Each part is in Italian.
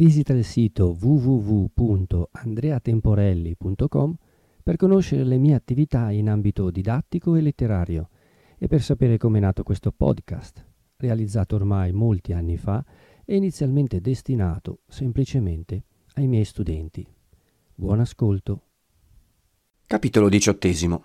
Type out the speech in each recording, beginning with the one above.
Visita il sito www.andreatemporelli.com per conoscere le mie attività in ambito didattico e letterario e per sapere come è nato questo podcast, realizzato ormai molti anni fa e inizialmente destinato semplicemente ai miei studenti. Buon ascolto. Capitolo diciottesimo.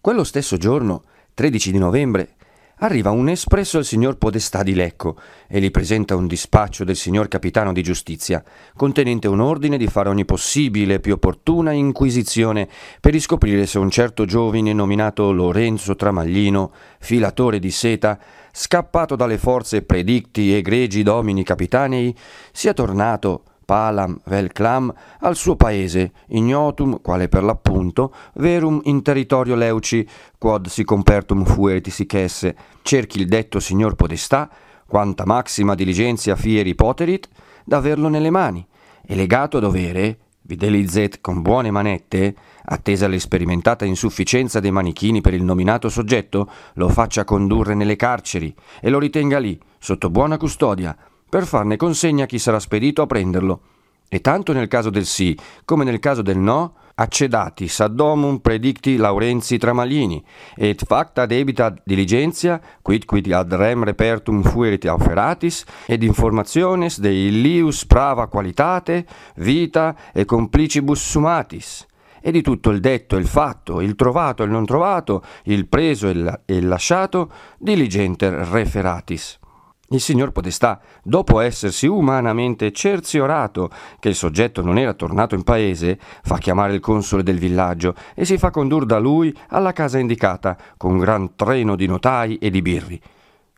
Quello stesso giorno, 13 di novembre, arriva un espresso al signor Podestà di Lecco e gli presenta un dispaccio del signor capitano di giustizia, contenente un ordine di fare ogni possibile e più opportuna inquisizione per riscoprire se un certo giovine nominato Lorenzo Tramaglino, filatore di seta, scappato dalle forze predicti egregi domini capitanei, sia tornato palam vel clam al suo paese, ignotum, quale per l'appunto, verum in territorio leuci, quod si compertum fueti sic esse, cerchi il detto signor podestà, quanta maxima diligenzia fieri poterit, d'averlo nelle mani, e legato a dovere, videlicet con buone manette, attesa l'esperimentata insufficienza dei manichini per il nominato soggetto, lo faccia condurre nelle carceri e lo ritenga lì, sotto buona custodia, per farne consegna a chi sarà spedito a prenderlo. E tanto nel caso del sì come nel caso del no, accedati saddomum predicti Laurenzi Tramalini, et facta debita diligenzia, quid quid ad rem repertum fuerit offeratis, ed informationes de illius prava qualitate, vita e complicibus sumatis e di tutto il detto e il fatto, il trovato e il non trovato, il preso e il lasciato, diligenter referatis. Il signor Podestà, dopo essersi umanamente cerziorato che il soggetto non era tornato in paese, fa chiamare il console del villaggio e si fa condur da lui alla casa indicata, con un gran treno di notai e di birri.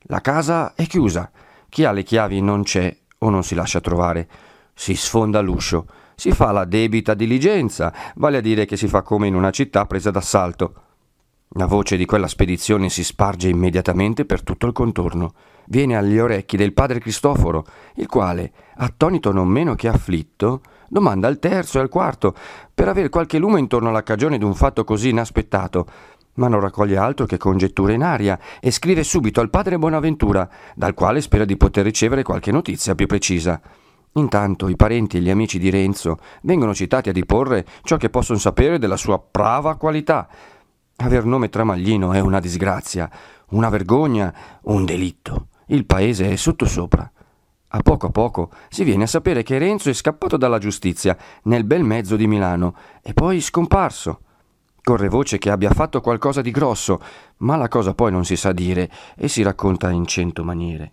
La casa è chiusa. Chi ha le chiavi non c'è o non si lascia trovare. Si sfonda l'uscio. Si fa la debita diligenza, vale a dire che si fa come in una città presa d'assalto. La voce di quella spedizione si sparge immediatamente per tutto il contorno viene agli orecchi del padre Cristoforo, il quale, attonito non meno che afflitto, domanda al terzo e al quarto per aver qualche lume intorno alla cagione d'un fatto così inaspettato, ma non raccoglie altro che congetture in aria e scrive subito al padre Bonaventura, dal quale spera di poter ricevere qualche notizia più precisa. Intanto i parenti e gli amici di Renzo vengono citati a diporre ciò che possono sapere della sua brava qualità. Aver nome Tramaglino è una disgrazia, una vergogna, un delitto. Il paese è sottosopra. A poco a poco si viene a sapere che Renzo è scappato dalla giustizia nel bel mezzo di Milano e poi scomparso. Corre voce che abbia fatto qualcosa di grosso, ma la cosa poi non si sa dire e si racconta in cento maniere.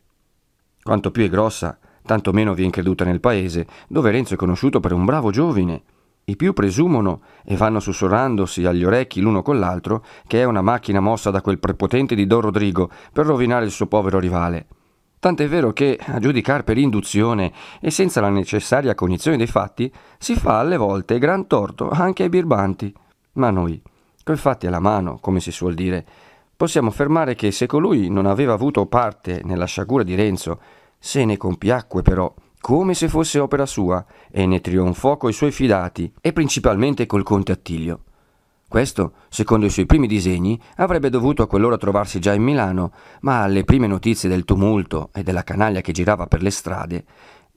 Quanto più è grossa, tanto meno viene creduta nel paese, dove Renzo è conosciuto per un bravo giovine. I più presumono e vanno sussurrandosi agli orecchi l'uno con l'altro che è una macchina mossa da quel prepotente di Don Rodrigo per rovinare il suo povero rivale. Tant'è vero che, a giudicare per induzione e senza la necessaria cognizione dei fatti, si fa alle volte gran torto anche ai birbanti. Ma noi, coi fatti alla mano, come si suol dire, possiamo affermare che se colui non aveva avuto parte nella sciagura di Renzo, se ne compiacque però come se fosse opera sua, e ne trionfò coi suoi fidati, e principalmente col conte Attilio. Questo, secondo i suoi primi disegni, avrebbe dovuto a quell'ora trovarsi già in Milano, ma alle prime notizie del tumulto e della canaglia che girava per le strade,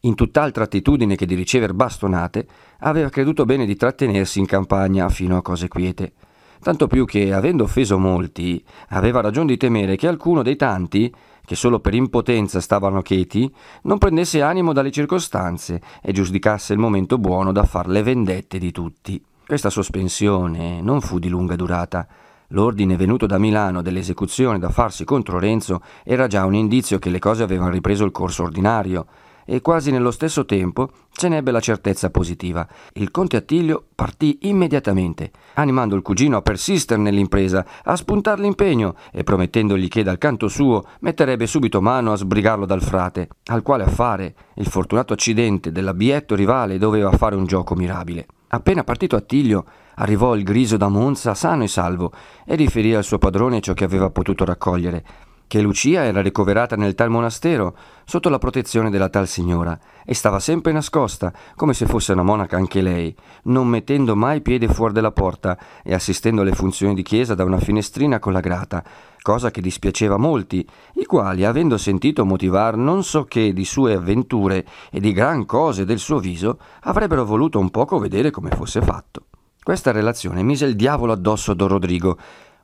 in tutt'altra attitudine che di ricever bastonate, aveva creduto bene di trattenersi in campagna fino a cose quiete. Tanto più che, avendo offeso molti, aveva ragione di temere che alcuno dei tanti, che solo per impotenza stavano cheti, non prendesse animo dalle circostanze e giudicasse il momento buono da far le vendette di tutti. Questa sospensione non fu di lunga durata. L'ordine venuto da Milano dell'esecuzione da farsi contro Renzo era già un indizio che le cose avevano ripreso il corso ordinario e quasi nello stesso tempo se ne ebbe la certezza positiva. Il conte Attilio partì immediatamente, animando il cugino a persistere nell'impresa, a spuntar l'impegno e promettendogli che dal canto suo metterebbe subito mano a sbrigarlo dal frate, al quale affare il fortunato accidente dell'abietto rivale doveva fare un gioco mirabile. Appena partito Attilio, arrivò il griso da Monza sano e salvo e riferì al suo padrone ciò che aveva potuto raccogliere che Lucia era ricoverata nel tal monastero sotto la protezione della tal signora e stava sempre nascosta, come se fosse una monaca anche lei, non mettendo mai piede fuori della porta e assistendo alle funzioni di chiesa da una finestrina con la grata, cosa che dispiaceva molti, i quali, avendo sentito motivar non so che di sue avventure e di gran cose del suo viso, avrebbero voluto un poco vedere come fosse fatto. Questa relazione mise il diavolo addosso a Don Rodrigo,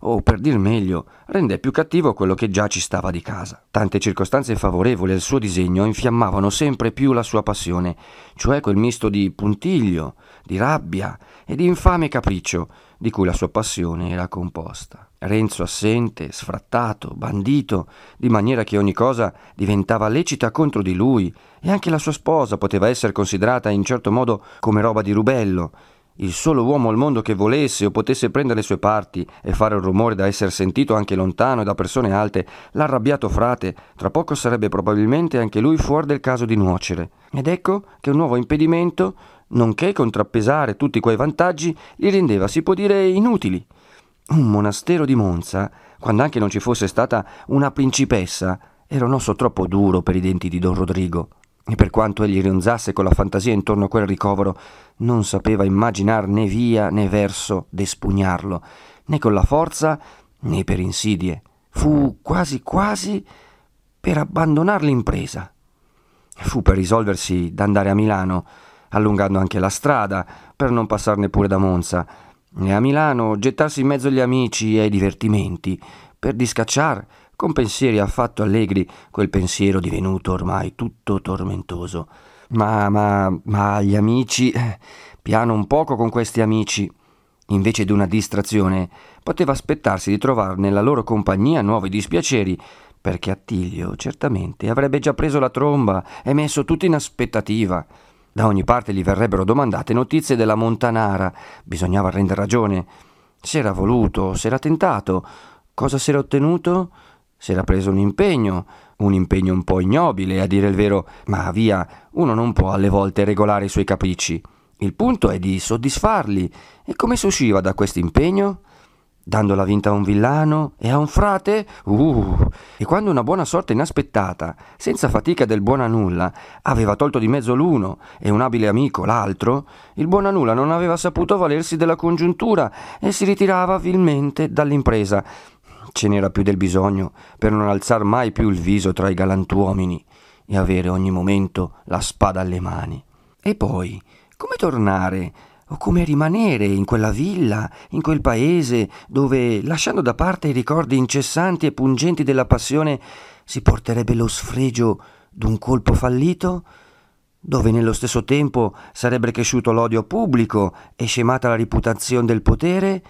o per dir meglio, rende più cattivo quello che già ci stava di casa. Tante circostanze favorevoli al suo disegno infiammavano sempre più la sua passione, cioè quel misto di puntiglio, di rabbia e di infame capriccio di cui la sua passione era composta. Renzo assente, sfrattato, bandito, di maniera che ogni cosa diventava lecita contro di lui, e anche la sua sposa poteva essere considerata in certo modo come roba di rubello, il solo uomo al mondo che volesse o potesse prendere le sue parti e fare un rumore da essere sentito anche lontano e da persone alte, l'arrabbiato frate, tra poco sarebbe probabilmente anche lui fuori del caso di nuocere. Ed ecco che un nuovo impedimento, nonché contrappesare tutti quei vantaggi, li rendeva, si può dire, inutili. Un monastero di Monza, quando anche non ci fosse stata una principessa, era un osso troppo duro per i denti di Don Rodrigo. E per quanto egli ronzasse con la fantasia intorno a quel ricovero, non sapeva immaginar né via né verso d'espugnarlo, né con la forza né per insidie. Fu quasi quasi per abbandonar l'impresa. Fu per risolversi d'andare a Milano, allungando anche la strada, per non passarne pure da Monza, e a Milano gettarsi in mezzo agli amici e ai divertimenti, per discacciar con pensieri affatto allegri, quel pensiero divenuto ormai tutto tormentoso. Ma, ma, ma gli amici... Eh, piano un poco con questi amici. Invece di una distrazione, poteva aspettarsi di trovare nella loro compagnia nuovi dispiaceri, perché Attilio certamente avrebbe già preso la tromba e messo tutti in aspettativa. Da ogni parte gli verrebbero domandate notizie della Montanara, bisognava rendere ragione. S'era voluto, s'era tentato. Cosa s'era ottenuto? Si era preso un impegno, un impegno un po' ignobile, a dire il vero, ma via, uno non può alle volte regolare i suoi capricci. Il punto è di soddisfarli. E come si usciva da questo impegno? Dandola vinta a un villano e a un frate? Uh! E quando una buona sorte inaspettata, senza fatica del buon a nulla, aveva tolto di mezzo l'uno e un abile amico l'altro, il buon a nulla non aveva saputo valersi della congiuntura e si ritirava vilmente dall'impresa, Ce n'era più del bisogno per non alzar mai più il viso tra i galantuomini e avere ogni momento la spada alle mani. E poi, come tornare o come rimanere in quella villa, in quel paese, dove, lasciando da parte i ricordi incessanti e pungenti della passione, si porterebbe lo sfregio d'un colpo fallito? Dove nello stesso tempo sarebbe cresciuto l'odio pubblico e scemata la reputazione del potere?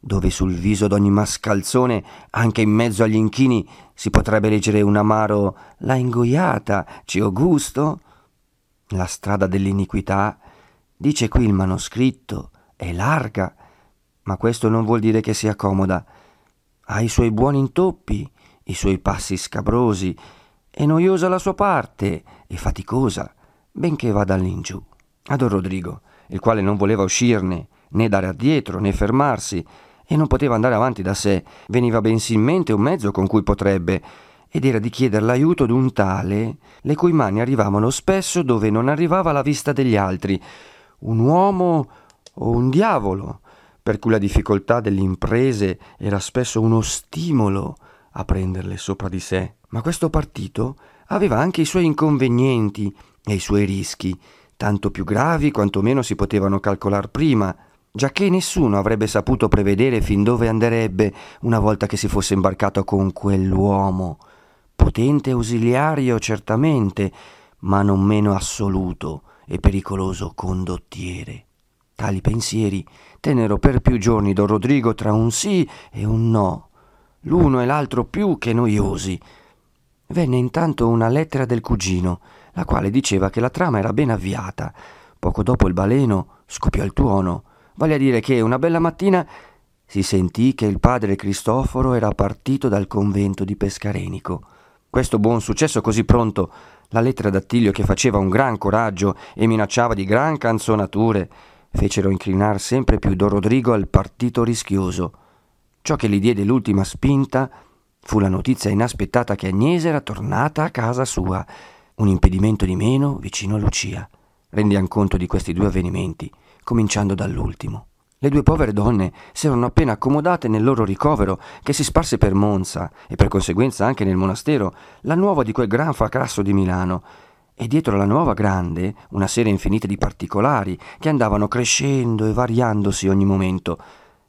Dove sul viso d'ogni mascalzone, anche in mezzo agli inchini, si potrebbe leggere un amaro La ingoiata, ci ho gusto? La strada dell'iniquità, dice qui il manoscritto, è larga, ma questo non vuol dire che sia comoda. Ha i suoi buoni intoppi, i suoi passi scabrosi, è noiosa la sua parte e faticosa, benché vada all'ingiù. A Don Rodrigo, il quale non voleva uscirne, né dare addietro, né fermarsi, e non poteva andare avanti da sé, veniva bensì in mente un mezzo con cui potrebbe, ed era di chiedere l'aiuto d'un tale, le cui mani arrivavano spesso dove non arrivava la vista degli altri, un uomo o un diavolo, per cui la difficoltà delle imprese era spesso uno stimolo a prenderle sopra di sé. Ma questo partito aveva anche i suoi inconvenienti e i suoi rischi, tanto più gravi quanto meno si potevano calcolar prima, giacché nessuno avrebbe saputo prevedere fin dove andrebbe una volta che si fosse imbarcato con quell'uomo, potente ausiliario certamente, ma non meno assoluto e pericoloso condottiere. Tali pensieri tennero per più giorni Don Rodrigo tra un sì e un no, l'uno e l'altro più che noiosi. Venne intanto una lettera del cugino, la quale diceva che la trama era ben avviata. Poco dopo il baleno scoppiò il tuono Vale a dire che una bella mattina si sentì che il padre Cristoforo era partito dal convento di Pescarenico. Questo buon successo così pronto, la lettera d'Attilio che faceva un gran coraggio e minacciava di gran canzonature, fecero inclinar sempre più Don Rodrigo al partito rischioso. Ciò che gli diede l'ultima spinta fu la notizia inaspettata che Agnese era tornata a casa sua, un impedimento di meno vicino a Lucia. Rendiam conto di questi due avvenimenti, cominciando dall'ultimo. Le due povere donne si erano appena accomodate nel loro ricovero che si sparse per Monza e per conseguenza anche nel monastero la nuova di quel gran fracasso di Milano e dietro la nuova grande una serie infinita di particolari che andavano crescendo e variandosi ogni momento.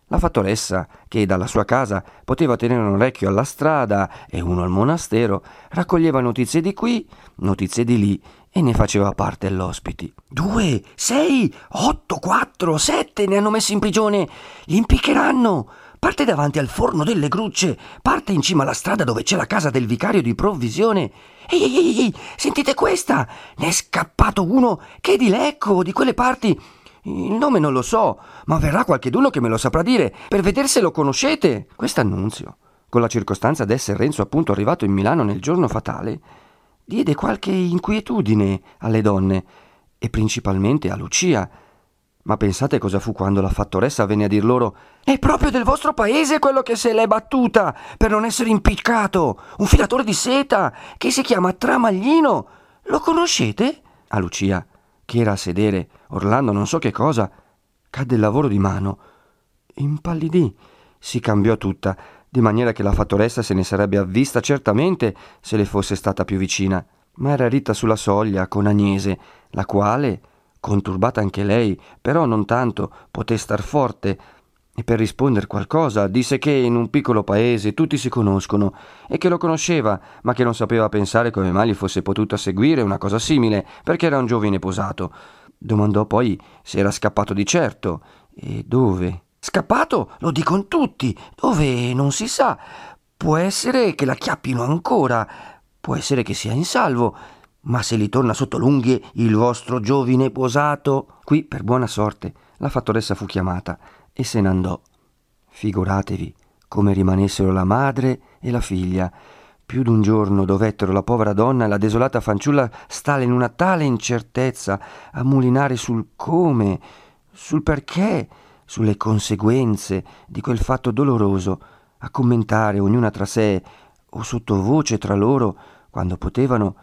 La fattoressa, che dalla sua casa poteva tenere un orecchio alla strada e uno al monastero, raccoglieva notizie di qui, notizie di lì e ne faceva parte l'ospiti. Due, sei, otto, quattro, sette ne hanno messi in prigione. Li impiccheranno. Parte davanti al forno delle grucce, parte in cima alla strada dove c'è la casa del vicario di provvisione. Ehi, ehi, ehi, ehi, sentite questa! Ne è scappato uno che è di Lecco, di quelle parti. Il nome non lo so, ma verrà qualcheduno che me lo saprà dire, per vedere se lo conoscete. Quest'annunzio, con la circostanza d'essere Renzo appunto arrivato in Milano nel giorno fatale, diede qualche inquietudine alle donne e principalmente a Lucia. Ma pensate cosa fu quando la fattoressa venne a dir loro È proprio del vostro paese quello che se l'è battuta per non essere impiccato, un filatore di seta che si chiama Tramaglino. Lo conoscete? A Lucia, che era a sedere, orlando non so che cosa, cadde il lavoro di mano. Impallidì, si cambiò tutta, di maniera che la fattoressa se ne sarebbe avvista certamente se le fosse stata più vicina, ma era ritta sulla soglia con Agnese, la quale, conturbata anche lei, però non tanto, poté star forte, e per risponder qualcosa disse che in un piccolo paese tutti si conoscono e che lo conosceva, ma che non sapeva pensare come mai gli fosse potuta seguire una cosa simile, perché era un giovine posato. Domandò poi se era scappato di certo e dove. Scappato, lo dicono tutti, dove non si sa. Può essere che la chiappino ancora, può essere che sia in salvo, ma se li torna sotto l'unghie il vostro giovine posato. Qui, per buona sorte, la fattoressa fu chiamata e se n'andò. Figuratevi come rimanessero la madre e la figlia. Più d'un giorno dovettero la povera donna e la desolata fanciulla stare in una tale incertezza a mulinare sul come, sul perché, sulle conseguenze di quel fatto doloroso, a commentare ognuna tra sé o sottovoce tra loro, quando potevano,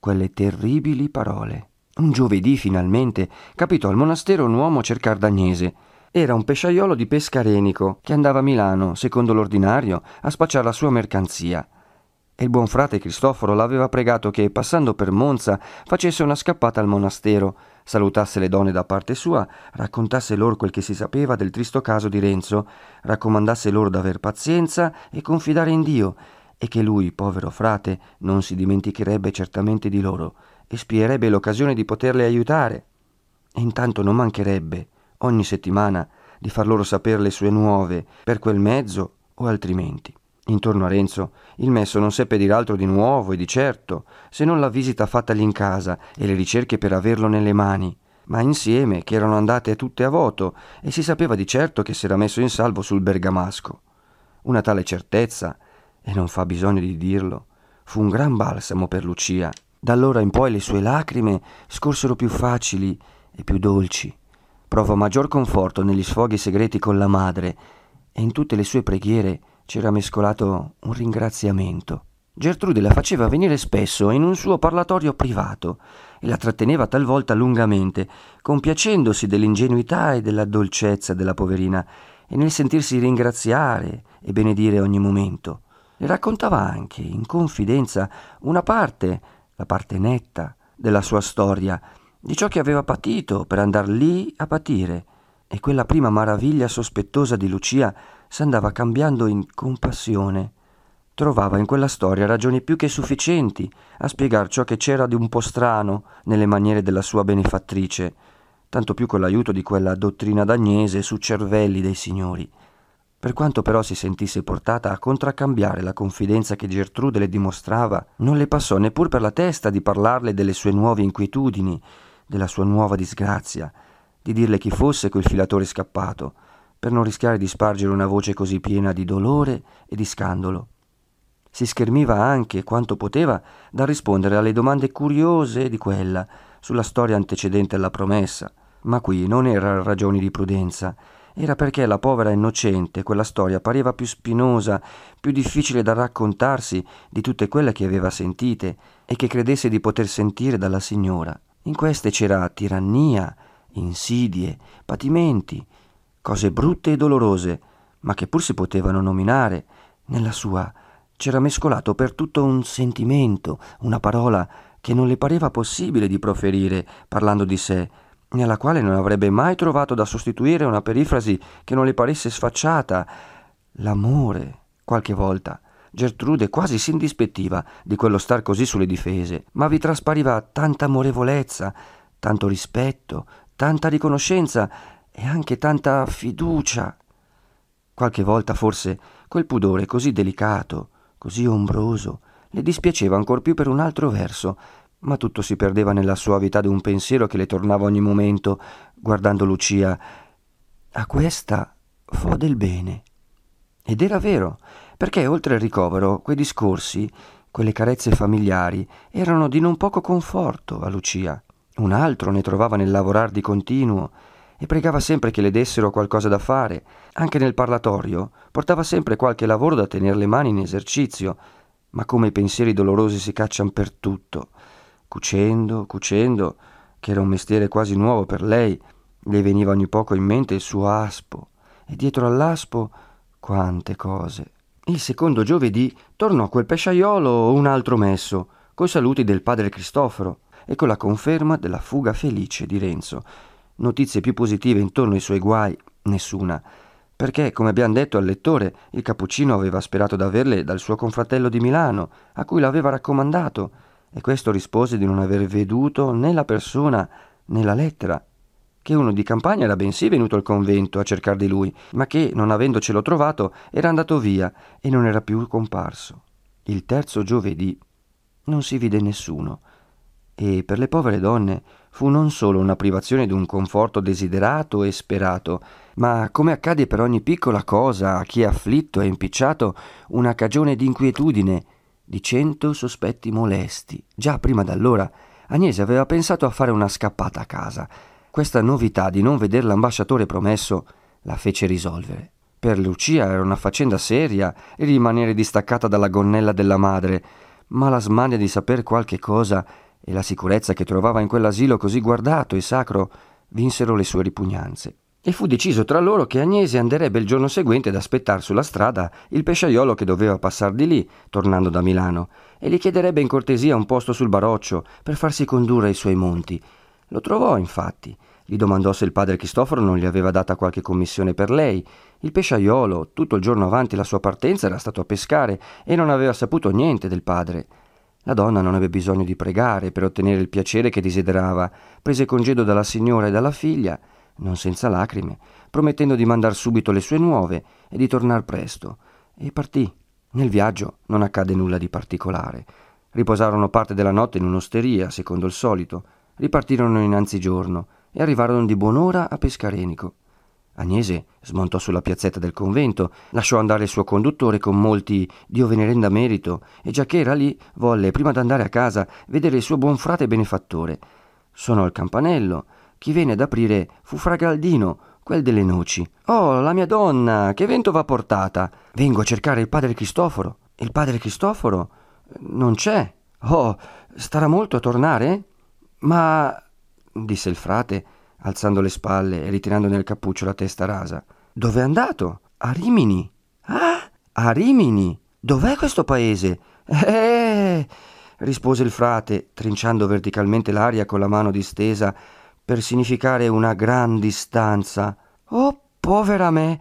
quelle terribili parole. Un giovedì finalmente capitò al monastero un uomo cercar d'Agnese. Era un pesciaiolo di Pescarenico che andava a Milano, secondo l'ordinario, a spacciare la sua mercanzia. E il buon frate Cristoforo l'aveva pregato che, passando per Monza, facesse una scappata al monastero salutasse le donne da parte sua, raccontasse loro quel che si sapeva del tristo caso di Renzo, raccomandasse loro d'aver pazienza e confidare in Dio, e che lui, povero frate, non si dimenticherebbe certamente di loro e spierebbe l'occasione di poterle aiutare. E intanto non mancherebbe, ogni settimana, di far loro sapere le sue nuove, per quel mezzo o altrimenti. Intorno a Renzo il messo non seppe dir altro di nuovo e di certo, se non la visita fattagli in casa e le ricerche per averlo nelle mani, ma insieme che erano andate tutte a voto e si sapeva di certo che s'era messo in salvo sul bergamasco. Una tale certezza, e non fa bisogno di dirlo, fu un gran balsamo per Lucia. Da allora in poi le sue lacrime scorsero più facili e più dolci. Provò maggior conforto negli sfoghi segreti con la madre e in tutte le sue preghiere c'era mescolato un ringraziamento. Gertrude la faceva venire spesso in un suo parlatorio privato e la tratteneva talvolta lungamente, compiacendosi dell'ingenuità e della dolcezza della poverina e nel sentirsi ringraziare e benedire ogni momento. Le raccontava anche, in confidenza, una parte, la parte netta, della sua storia, di ciò che aveva patito per andar lì a patire, e quella prima maraviglia sospettosa di Lucia s'andava cambiando in compassione. Trovava in quella storia ragioni più che sufficienti a spiegar ciò che c'era di un po' strano nelle maniere della sua benefattrice, tanto più con l'aiuto di quella dottrina d'Agnese su cervelli dei signori. Per quanto però si sentisse portata a contraccambiare la confidenza che Gertrude le dimostrava, non le passò neppur per la testa di parlarle delle sue nuove inquietudini, della sua nuova disgrazia, di dirle chi fosse quel filatore scappato, per non rischiare di spargere una voce così piena di dolore e di scandalo. Si schermiva anche, quanto poteva, da rispondere alle domande curiose di quella sulla storia antecedente alla promessa, ma qui non era ragioni di prudenza, era perché la povera innocente quella storia pareva più spinosa, più difficile da raccontarsi di tutte quelle che aveva sentite e che credesse di poter sentire dalla signora. In queste c'era tirannia, insidie, patimenti, cose brutte e dolorose, ma che pur si potevano nominare. Nella sua c'era mescolato per tutto un sentimento, una parola che non le pareva possibile di proferire parlando di sé, nella quale non avrebbe mai trovato da sostituire una perifrasi che non le paresse sfacciata. L'amore, qualche volta. Gertrude quasi si indispettiva di quello star così sulle difese, ma vi traspariva tanta amorevolezza, tanto rispetto, tanta riconoscenza e anche tanta fiducia. Qualche volta forse quel pudore così delicato, così ombroso, le dispiaceva ancor più per un altro verso, ma tutto si perdeva nella suavità di un pensiero che le tornava ogni momento, guardando Lucia. A questa fo del bene. Ed era vero, perché oltre al ricovero, quei discorsi, quelle carezze familiari, erano di non poco conforto a Lucia. Un altro ne trovava nel lavorar di continuo e pregava sempre che le dessero qualcosa da fare. Anche nel parlatorio portava sempre qualche lavoro da tenere le mani in esercizio, ma come i pensieri dolorosi si cacciano per tutto cucendo, cucendo, che era un mestiere quasi nuovo per lei, le veniva ogni poco in mente il suo aspo, e dietro all'aspo quante cose. Il secondo giovedì tornò quel pesciaiolo un altro messo, coi saluti del padre Cristoforo e con la conferma della fuga felice di Renzo. Notizie più positive intorno ai suoi guai, nessuna, perché, come abbiamo detto al lettore, il cappuccino aveva sperato d'averle dal suo confratello di Milano, a cui l'aveva raccomandato, e questo rispose di non aver veduto né la persona né la lettera, che uno di campagna era bensì venuto al convento a cercar di lui, ma che, non avendocelo trovato, era andato via e non era più comparso. Il terzo giovedì non si vide nessuno, e per le povere donne fu non solo una privazione d'un conforto desiderato e sperato, ma, come accade per ogni piccola cosa a chi è afflitto e impicciato, una cagione di inquietudine di cento sospetti molesti. Già prima d'allora Agnese aveva pensato a fare una scappata a casa. Questa novità di non vedere l'ambasciatore promesso la fece risolvere. Per Lucia era una faccenda seria rimanere distaccata dalla gonnella della madre, ma la smania di saper qualche cosa e la sicurezza che trovava in quell'asilo così guardato e sacro vinsero le sue ripugnanze e fu deciso tra loro che Agnese anderebbe il giorno seguente ad aspettar sulla strada il pesciaiolo che doveva passar di lì, tornando da Milano, e gli chiederebbe in cortesia un posto sul baroccio per farsi condurre ai suoi monti. Lo trovò, infatti. Gli domandò se il padre Cristoforo non gli aveva data qualche commissione per lei. Il pesciaiolo, tutto il giorno avanti la sua partenza, era stato a pescare e non aveva saputo niente del padre. La donna non aveva bisogno di pregare per ottenere il piacere che desiderava. Prese congedo dalla signora e dalla figlia non senza lacrime, promettendo di mandar subito le sue nuove e di tornar presto, e partì. Nel viaggio non accadde nulla di particolare. Riposarono parte della notte in un'osteria, secondo il solito, ripartirono innanzi giorno e arrivarono di buon'ora a Pescarenico. Agnese smontò sulla piazzetta del convento, lasciò andare il suo conduttore con molti Dio ve ne renda merito, e già che era lì, volle, prima d'andare a casa, vedere il suo buon frate benefattore. Suonò il campanello, chi venne ad aprire fu fra Galdino, quel delle noci. Oh, la mia donna, che vento va portata? Vengo a cercare il padre Cristoforo. Il padre Cristoforo? Non c'è. Oh, starà molto a tornare? Ma. disse il frate, alzando le spalle e ritirando nel cappuccio la testa rasa. Dove è andato? A Rimini. Ah, a Rimini. Dov'è questo paese? Eh, rispose il frate, trinciando verticalmente l'aria con la mano distesa per significare una gran distanza. Oh, povera me!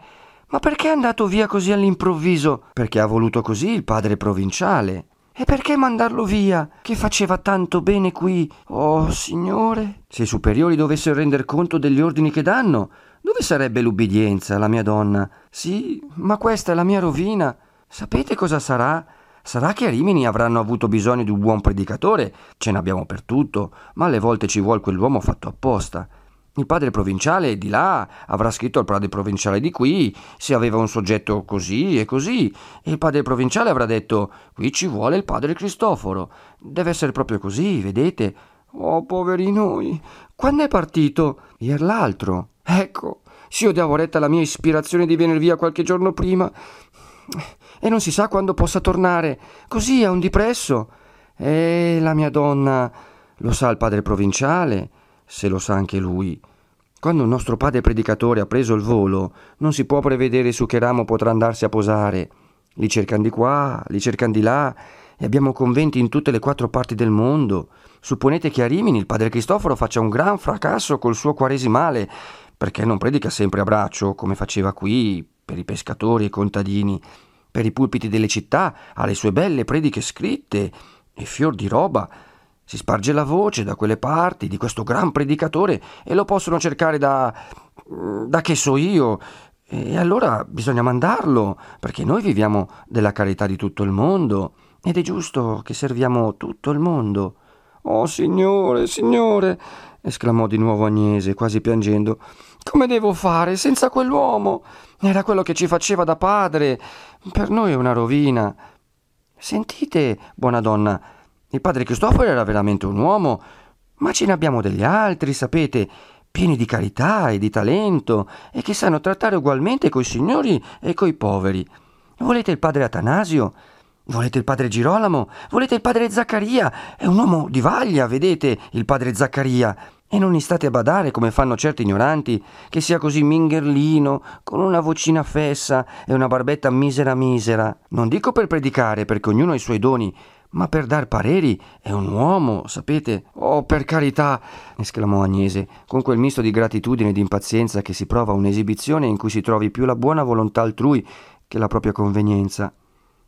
Ma perché è andato via così all'improvviso? Perché ha voluto così il padre provinciale. E perché mandarlo via, che faceva tanto bene qui? Oh, signore! Se i superiori dovessero render conto degli ordini che danno, dove sarebbe l'ubbidienza, la mia donna? Sì, ma questa è la mia rovina. Sapete cosa sarà? Sarà che a Rimini avranno avuto bisogno di un buon predicatore, ce n'abbiamo per tutto, ma alle volte ci vuole quell'uomo fatto apposta. Il padre provinciale di là avrà scritto al padre provinciale di qui se aveva un soggetto così e così, e il padre provinciale avrà detto qui ci vuole il padre Cristoforo. Deve essere proprio così, vedete? Oh, poveri noi! Quando è partito? Ier l'altro. Ecco, Se io davo retta alla mia ispirazione di venire via qualche giorno prima e non si sa quando possa tornare, così a un dipresso. E la mia donna lo sa il padre provinciale, se lo sa anche lui. Quando il nostro padre predicatore ha preso il volo, non si può prevedere su che ramo potrà andarsi a posare. Li cercano di qua, li cercano di là, e abbiamo conventi in tutte le quattro parti del mondo. Supponete che a Rimini il padre Cristoforo faccia un gran fracasso col suo quaresimale, perché non predica sempre a braccio, come faceva qui, per i pescatori e i contadini. Per i pulpiti delle città ha le sue belle prediche scritte e fior di roba si sparge la voce da quelle parti di questo gran predicatore e lo possono cercare da... da che so io. E allora bisogna mandarlo, perché noi viviamo della carità di tutto il mondo ed è giusto che serviamo tutto il mondo. Oh signore, signore, esclamò di nuovo Agnese, quasi piangendo. Come devo fare senza quell'uomo? Era quello che ci faceva da padre. Per noi è una rovina. Sentite, buona donna, il padre Cristoforo era veramente un uomo, ma ce ne abbiamo degli altri, sapete, pieni di carità e di talento e che sanno trattare ugualmente coi signori e coi poveri. Volete il padre Atanasio? Volete il padre Girolamo? Volete il padre Zaccaria? È un uomo di vaglia, vedete, il padre Zaccaria. E non gli state a badare come fanno certi ignoranti, che sia così mingherlino, con una vocina fessa e una barbetta misera misera. Non dico per predicare, perché ognuno ha i suoi doni, ma per dar pareri è un uomo, sapete? Oh, per carità! esclamò Agnese, con quel misto di gratitudine e di impazienza che si prova a un'esibizione in cui si trovi più la buona volontà altrui che la propria convenienza.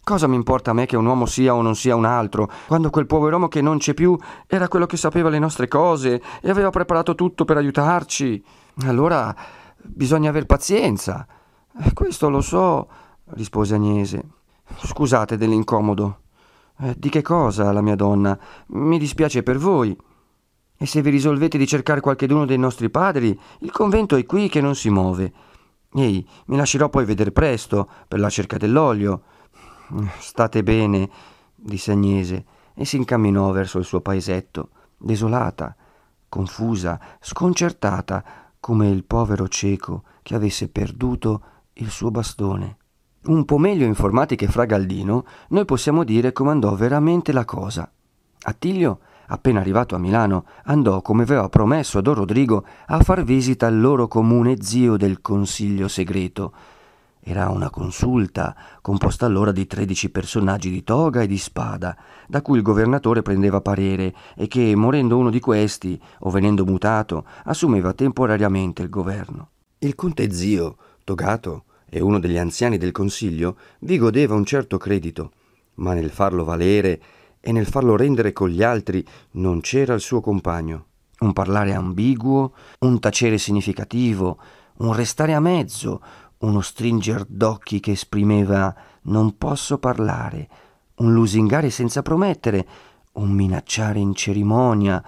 Cosa mi importa a me che un uomo sia o non sia un altro, quando quel pover'uomo che non c'è più era quello che sapeva le nostre cose e aveva preparato tutto per aiutarci? Allora bisogna aver pazienza. Eh, questo lo so, rispose Agnese. Scusate dell'incomodo. Eh, di che cosa, la mia donna? Mi dispiace per voi. E se vi risolvete di cercare qualcheduno dei nostri padri, il convento è qui che non si muove. Ehi, mi lascerò poi vedere presto, per la cerca dell'olio. State bene, disse Agnese, e si incamminò verso il suo paesetto, desolata, confusa, sconcertata, come il povero cieco che avesse perduto il suo bastone. Un po' meglio informati che Fra Galdino, noi possiamo dire come andò veramente la cosa. Attilio, appena arrivato a Milano, andò, come aveva promesso a Don Rodrigo, a far visita al loro comune zio del consiglio segreto. Era una consulta, composta allora di tredici personaggi di toga e di spada, da cui il governatore prendeva parere e che, morendo uno di questi, o venendo mutato, assumeva temporariamente il governo. Il conte zio, togato, e uno degli anziani del consiglio, vi godeva un certo credito, ma nel farlo valere e nel farlo rendere con gli altri non c'era il suo compagno. Un parlare ambiguo, un tacere significativo, un restare a mezzo, uno stringer d'occhi che esprimeva non posso parlare, un lusingare senza promettere, un minacciare in cerimonia,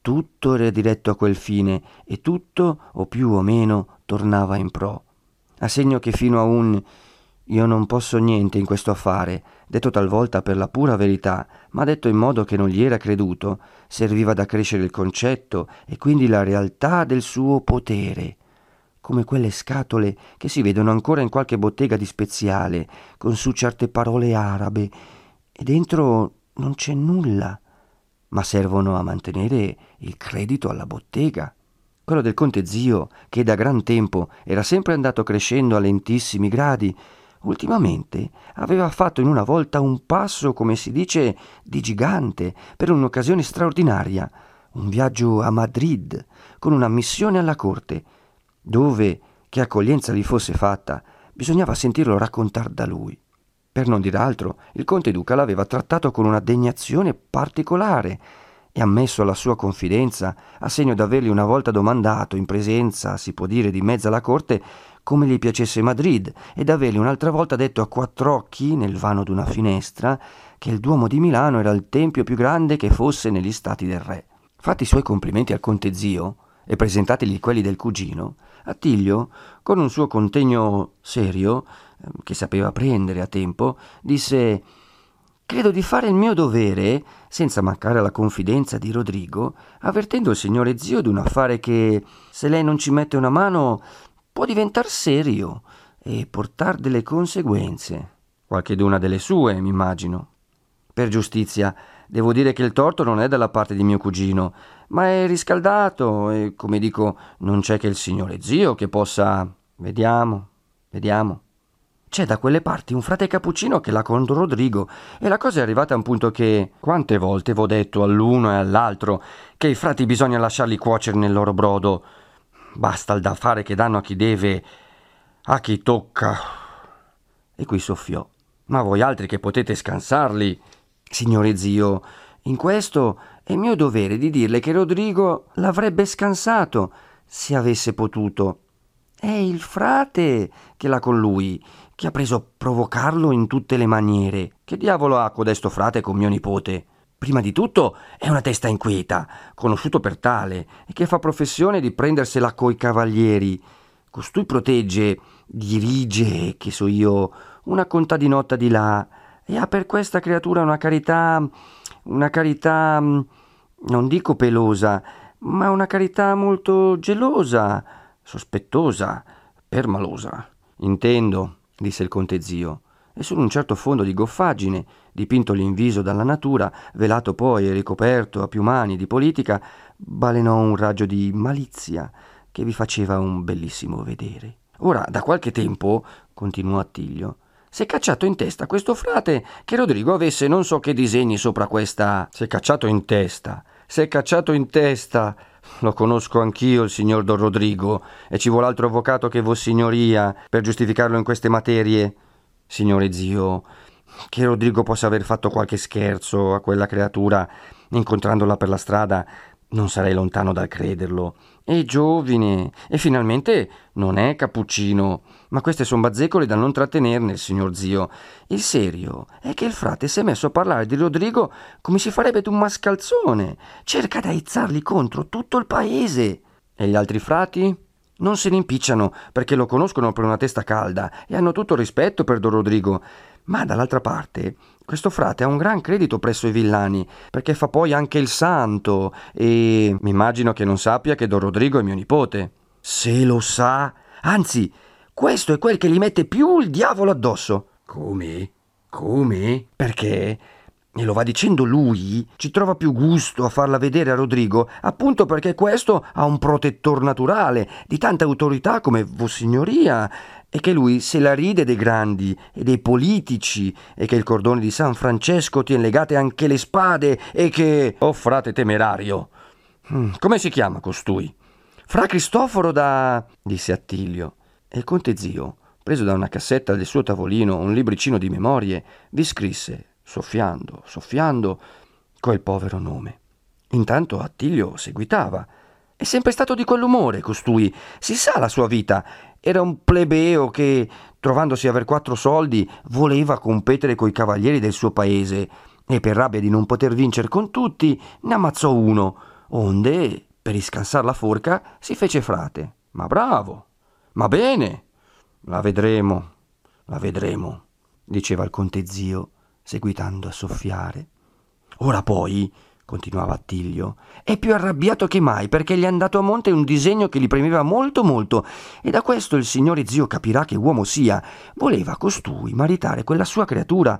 tutto era diretto a quel fine e tutto, o più o meno, tornava in pro a segno che fino a un io non posso niente in questo affare, detto talvolta per la pura verità, ma detto in modo che non gli era creduto, serviva ad accrescere il concetto e quindi la realtà del suo potere, come quelle scatole che si vedono ancora in qualche bottega di speziale, con su certe parole arabe, e dentro non c'è nulla, ma servono a mantenere il credito alla bottega quello del conte zio, che da gran tempo era sempre andato crescendo a lentissimi gradi, ultimamente aveva fatto in una volta un passo, come si dice, di gigante, per un'occasione straordinaria, un viaggio a Madrid, con una missione alla corte, dove, che accoglienza gli fosse fatta, bisognava sentirlo raccontar da lui. Per non dir altro, il conte duca l'aveva trattato con una degnazione particolare, e ammesso alla sua confidenza, a segno d'avergli una volta domandato, in presenza, si può dire, di mezza la corte, come gli piacesse Madrid, ed avergli un'altra volta detto a quattro occhi, nel vano d'una finestra, che il Duomo di Milano era il tempio più grande che fosse negli stati del re. Fatti i suoi complimenti al conte zio, e presentatigli quelli del cugino, Attilio, con un suo contegno serio, ehm, che sapeva prendere a tempo, disse Credo di fare il mio dovere, senza mancare alla confidenza di Rodrigo, avvertendo il signore zio di un affare che, se lei non ci mette una mano, può diventare serio e portare delle conseguenze. Qualche d'una delle sue, mi immagino. Per giustizia, devo dire che il torto non è dalla parte di mio cugino, ma è riscaldato e, come dico, non c'è che il signore zio che possa... Vediamo, vediamo. C'è da quelle parti un frate cappuccino che l'ha con Rodrigo e la cosa è arrivata a un punto che quante volte v'ho detto all'uno e all'altro che i frati bisogna lasciarli cuocere nel loro brodo. Basta il da fare che danno a chi deve, a chi tocca. E qui soffiò. Ma voi altri che potete scansarli, signore zio, in questo è mio dovere di dirle che Rodrigo l'avrebbe scansato se avesse potuto. È il frate che l'ha con lui che ha preso a provocarlo in tutte le maniere. Che diavolo ha codesto frate con mio nipote? Prima di tutto è una testa inquieta, conosciuto per tale, e che fa professione di prendersela coi cavalieri. Costui protegge, dirige, che so io, una contadinotta di là, e ha per questa creatura una carità, una carità, non dico pelosa, ma una carità molto gelosa, sospettosa, permalosa. Intendo disse il conte zio, e su un certo fondo di goffaggine, dipinto l'inviso dalla natura, velato poi e ricoperto a più mani di politica, balenò un raggio di malizia che vi faceva un bellissimo vedere. Ora, da qualche tempo, continuò Attilio, s'è cacciato in testa questo frate che Rodrigo avesse non so che disegni sopra questa. S'è cacciato in testa, s'è cacciato in testa. Lo conosco anch'io, il signor Don Rodrigo, e ci vuole altro avvocato che Vossignoria per giustificarlo in queste materie. Signore zio, che Rodrigo possa aver fatto qualche scherzo a quella creatura incontrandola per la strada, non sarei lontano dal crederlo. È giovine e finalmente non è cappuccino, ma queste son bazzecole da non trattenerne, signor zio. Il serio è che il frate si è messo a parlare di Rodrigo come si farebbe d'un mascalzone. Cerca di aizzarli contro tutto il paese. E gli altri frati? Non se ne impicciano perché lo conoscono per una testa calda e hanno tutto rispetto per Don Rodrigo. Ma dall'altra parte, questo frate ha un gran credito presso i villani, perché fa poi anche il santo e mi immagino che non sappia che Don Rodrigo è mio nipote. Se lo sa, anzi, questo è quel che gli mette più il diavolo addosso. Come? Come? Perché e lo va dicendo lui, ci trova più gusto a farla vedere a Rodrigo, appunto perché questo ha un protettor naturale, di tanta autorità come Vossignoria, e che lui se la ride dei grandi e dei politici, e che il cordone di San Francesco tiene legate anche le spade, e che... Oh frate temerario! Mm, come si chiama costui? Fra Cristoforo da... disse Attilio. E il conte zio, preso da una cassetta del suo tavolino un libricino di memorie, vi scrisse soffiando, soffiando, quel povero nome. Intanto Attilio seguitava. È sempre stato di quell'umore, costui. Si sa la sua vita. Era un plebeo che, trovandosi aver quattro soldi, voleva competere coi cavalieri del suo paese e per rabbia di non poter vincere con tutti, ne ammazzò uno, onde, per riscansar la forca, si fece frate. Ma bravo! Ma bene! La vedremo, la vedremo, diceva il conte zio seguitando a soffiare. Ora poi, continuava Attilio, è più arrabbiato che mai perché gli è andato a monte un disegno che gli premeva molto molto. E da questo il signore zio capirà che uomo sia. Voleva costui maritare quella sua creatura,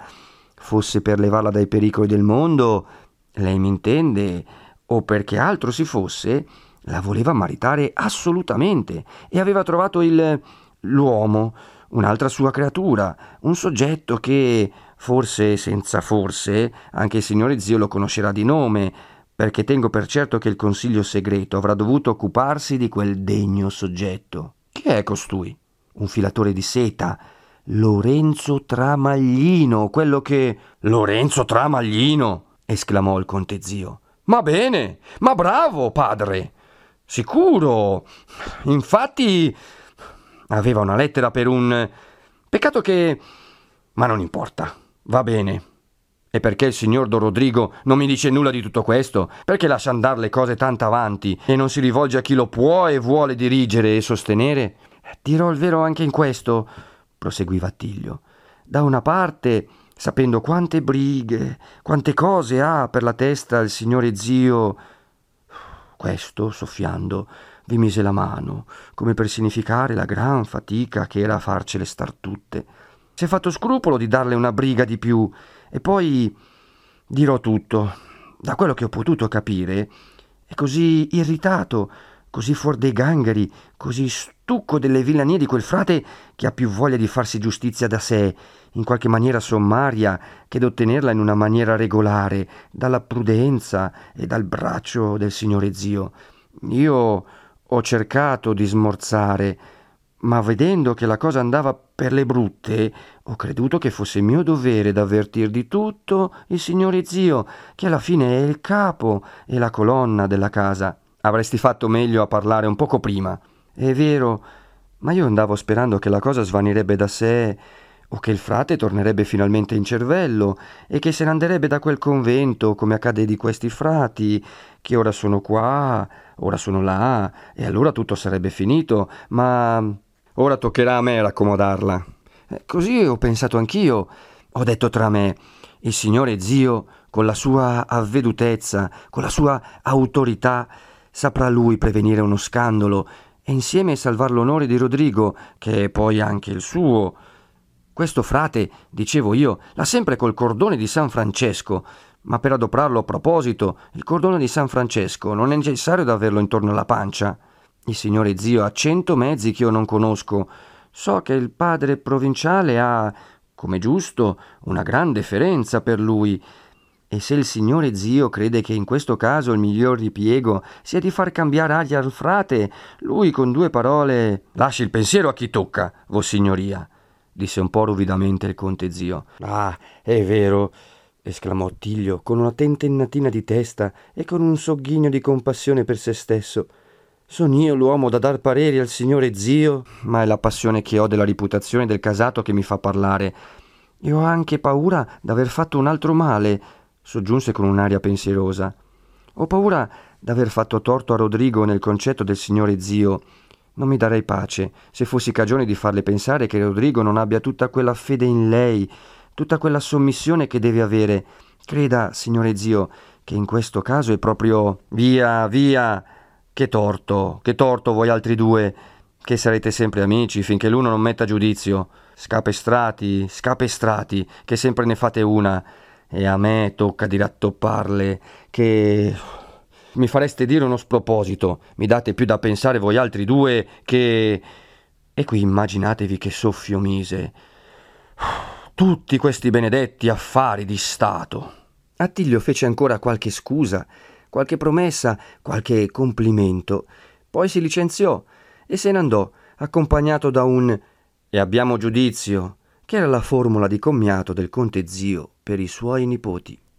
fosse per levarla dai pericoli del mondo, lei mi intende, o perché altro si fosse, la voleva maritare assolutamente. E aveva trovato il l'uomo, un'altra sua creatura, un soggetto che Forse, senza forse, anche il signore zio lo conoscerà di nome, perché tengo per certo che il consiglio segreto avrà dovuto occuparsi di quel degno soggetto. Chi è costui? Un filatore di seta, Lorenzo Tramaglino, quello che. Lorenzo Tramaglino! esclamò il conte zio. Ma bene, ma bravo, padre! Sicuro! Infatti aveva una lettera per un. Peccato che. Ma non importa. Va bene. E perché il signor Don Rodrigo non mi dice nulla di tutto questo? Perché lascia andare le cose tanto avanti e non si rivolge a chi lo può e vuole dirigere e sostenere? Dirò il vero anche in questo, proseguiva Attilio. Da una parte, sapendo quante brighe, quante cose ha per la testa il signore zio, Questo, soffiando, vi mise la mano, come per significare la gran fatica che era a farcele star tutte. Si è fatto scrupolo di darle una briga di più, e poi dirò tutto. Da quello che ho potuto capire, è così irritato, così fuori dei gangheri, così stucco delle villanie di quel frate che ha più voglia di farsi giustizia da sé, in qualche maniera sommaria, che d'ottenerla in una maniera regolare, dalla prudenza e dal braccio del signore zio. Io ho cercato di smorzare, ma vedendo che la cosa andava per le brutte, ho creduto che fosse mio dovere d'avvertir di tutto il signore zio, che alla fine è il capo e la colonna della casa. Avresti fatto meglio a parlare un poco prima. È vero, ma io andavo sperando che la cosa svanirebbe da sé o che il frate tornerebbe finalmente in cervello e che se ne anderebbe da quel convento, come accade di questi frati, che ora sono qua, ora sono là, e allora tutto sarebbe finito, ma ora toccherà a me raccomodarla. Eh, così ho pensato anch'io. Ho detto tra me, il signore zio, con la sua avvedutezza, con la sua autorità, saprà lui prevenire uno scandalo e insieme salvar l'onore di Rodrigo, che è poi anche il suo. Questo frate, dicevo io, l'ha sempre col cordone di San Francesco, ma per adoprarlo a proposito, il cordone di San Francesco non è necessario da averlo intorno alla pancia. Il signore zio ha cento mezzi che io non conosco. So che il padre provinciale ha, come giusto, una gran deferenza per lui. E se il signore zio crede che in questo caso il miglior ripiego sia di far cambiare aria al frate, lui con due parole lasci il pensiero a chi tocca, vossignoria disse un po' ruvidamente il conte zio. Ah, è vero, esclamò Tiglio con una tentennatina di testa e con un sogghigno di compassione per se stesso. Son io l'uomo da dar pareri al signore zio, ma è la passione che ho della reputazione del casato che mi fa parlare. E ho anche paura d'aver fatto un altro male, soggiunse con un'aria pensierosa. Ho paura d'aver fatto torto a Rodrigo nel concetto del signore zio non mi darei pace se fossi cagione di farle pensare che Rodrigo non abbia tutta quella fede in lei, tutta quella sommissione che deve avere. Creda, signore zio, che in questo caso è proprio via, via. Che torto, che torto voi altri due, che sarete sempre amici finché l'uno non metta giudizio. Scapestrati, scapestrati, che sempre ne fate una. E a me tocca di rattopparle, che mi fareste dire uno sproposito, mi date più da pensare voi altri due che... E qui immaginatevi che soffio mise. Tutti questi benedetti affari di Stato. Attilio fece ancora qualche scusa, qualche promessa, qualche complimento, poi si licenziò e se ne andò, accompagnato da un e abbiamo giudizio, che era la formula di commiato del conte zio per i suoi nipoti.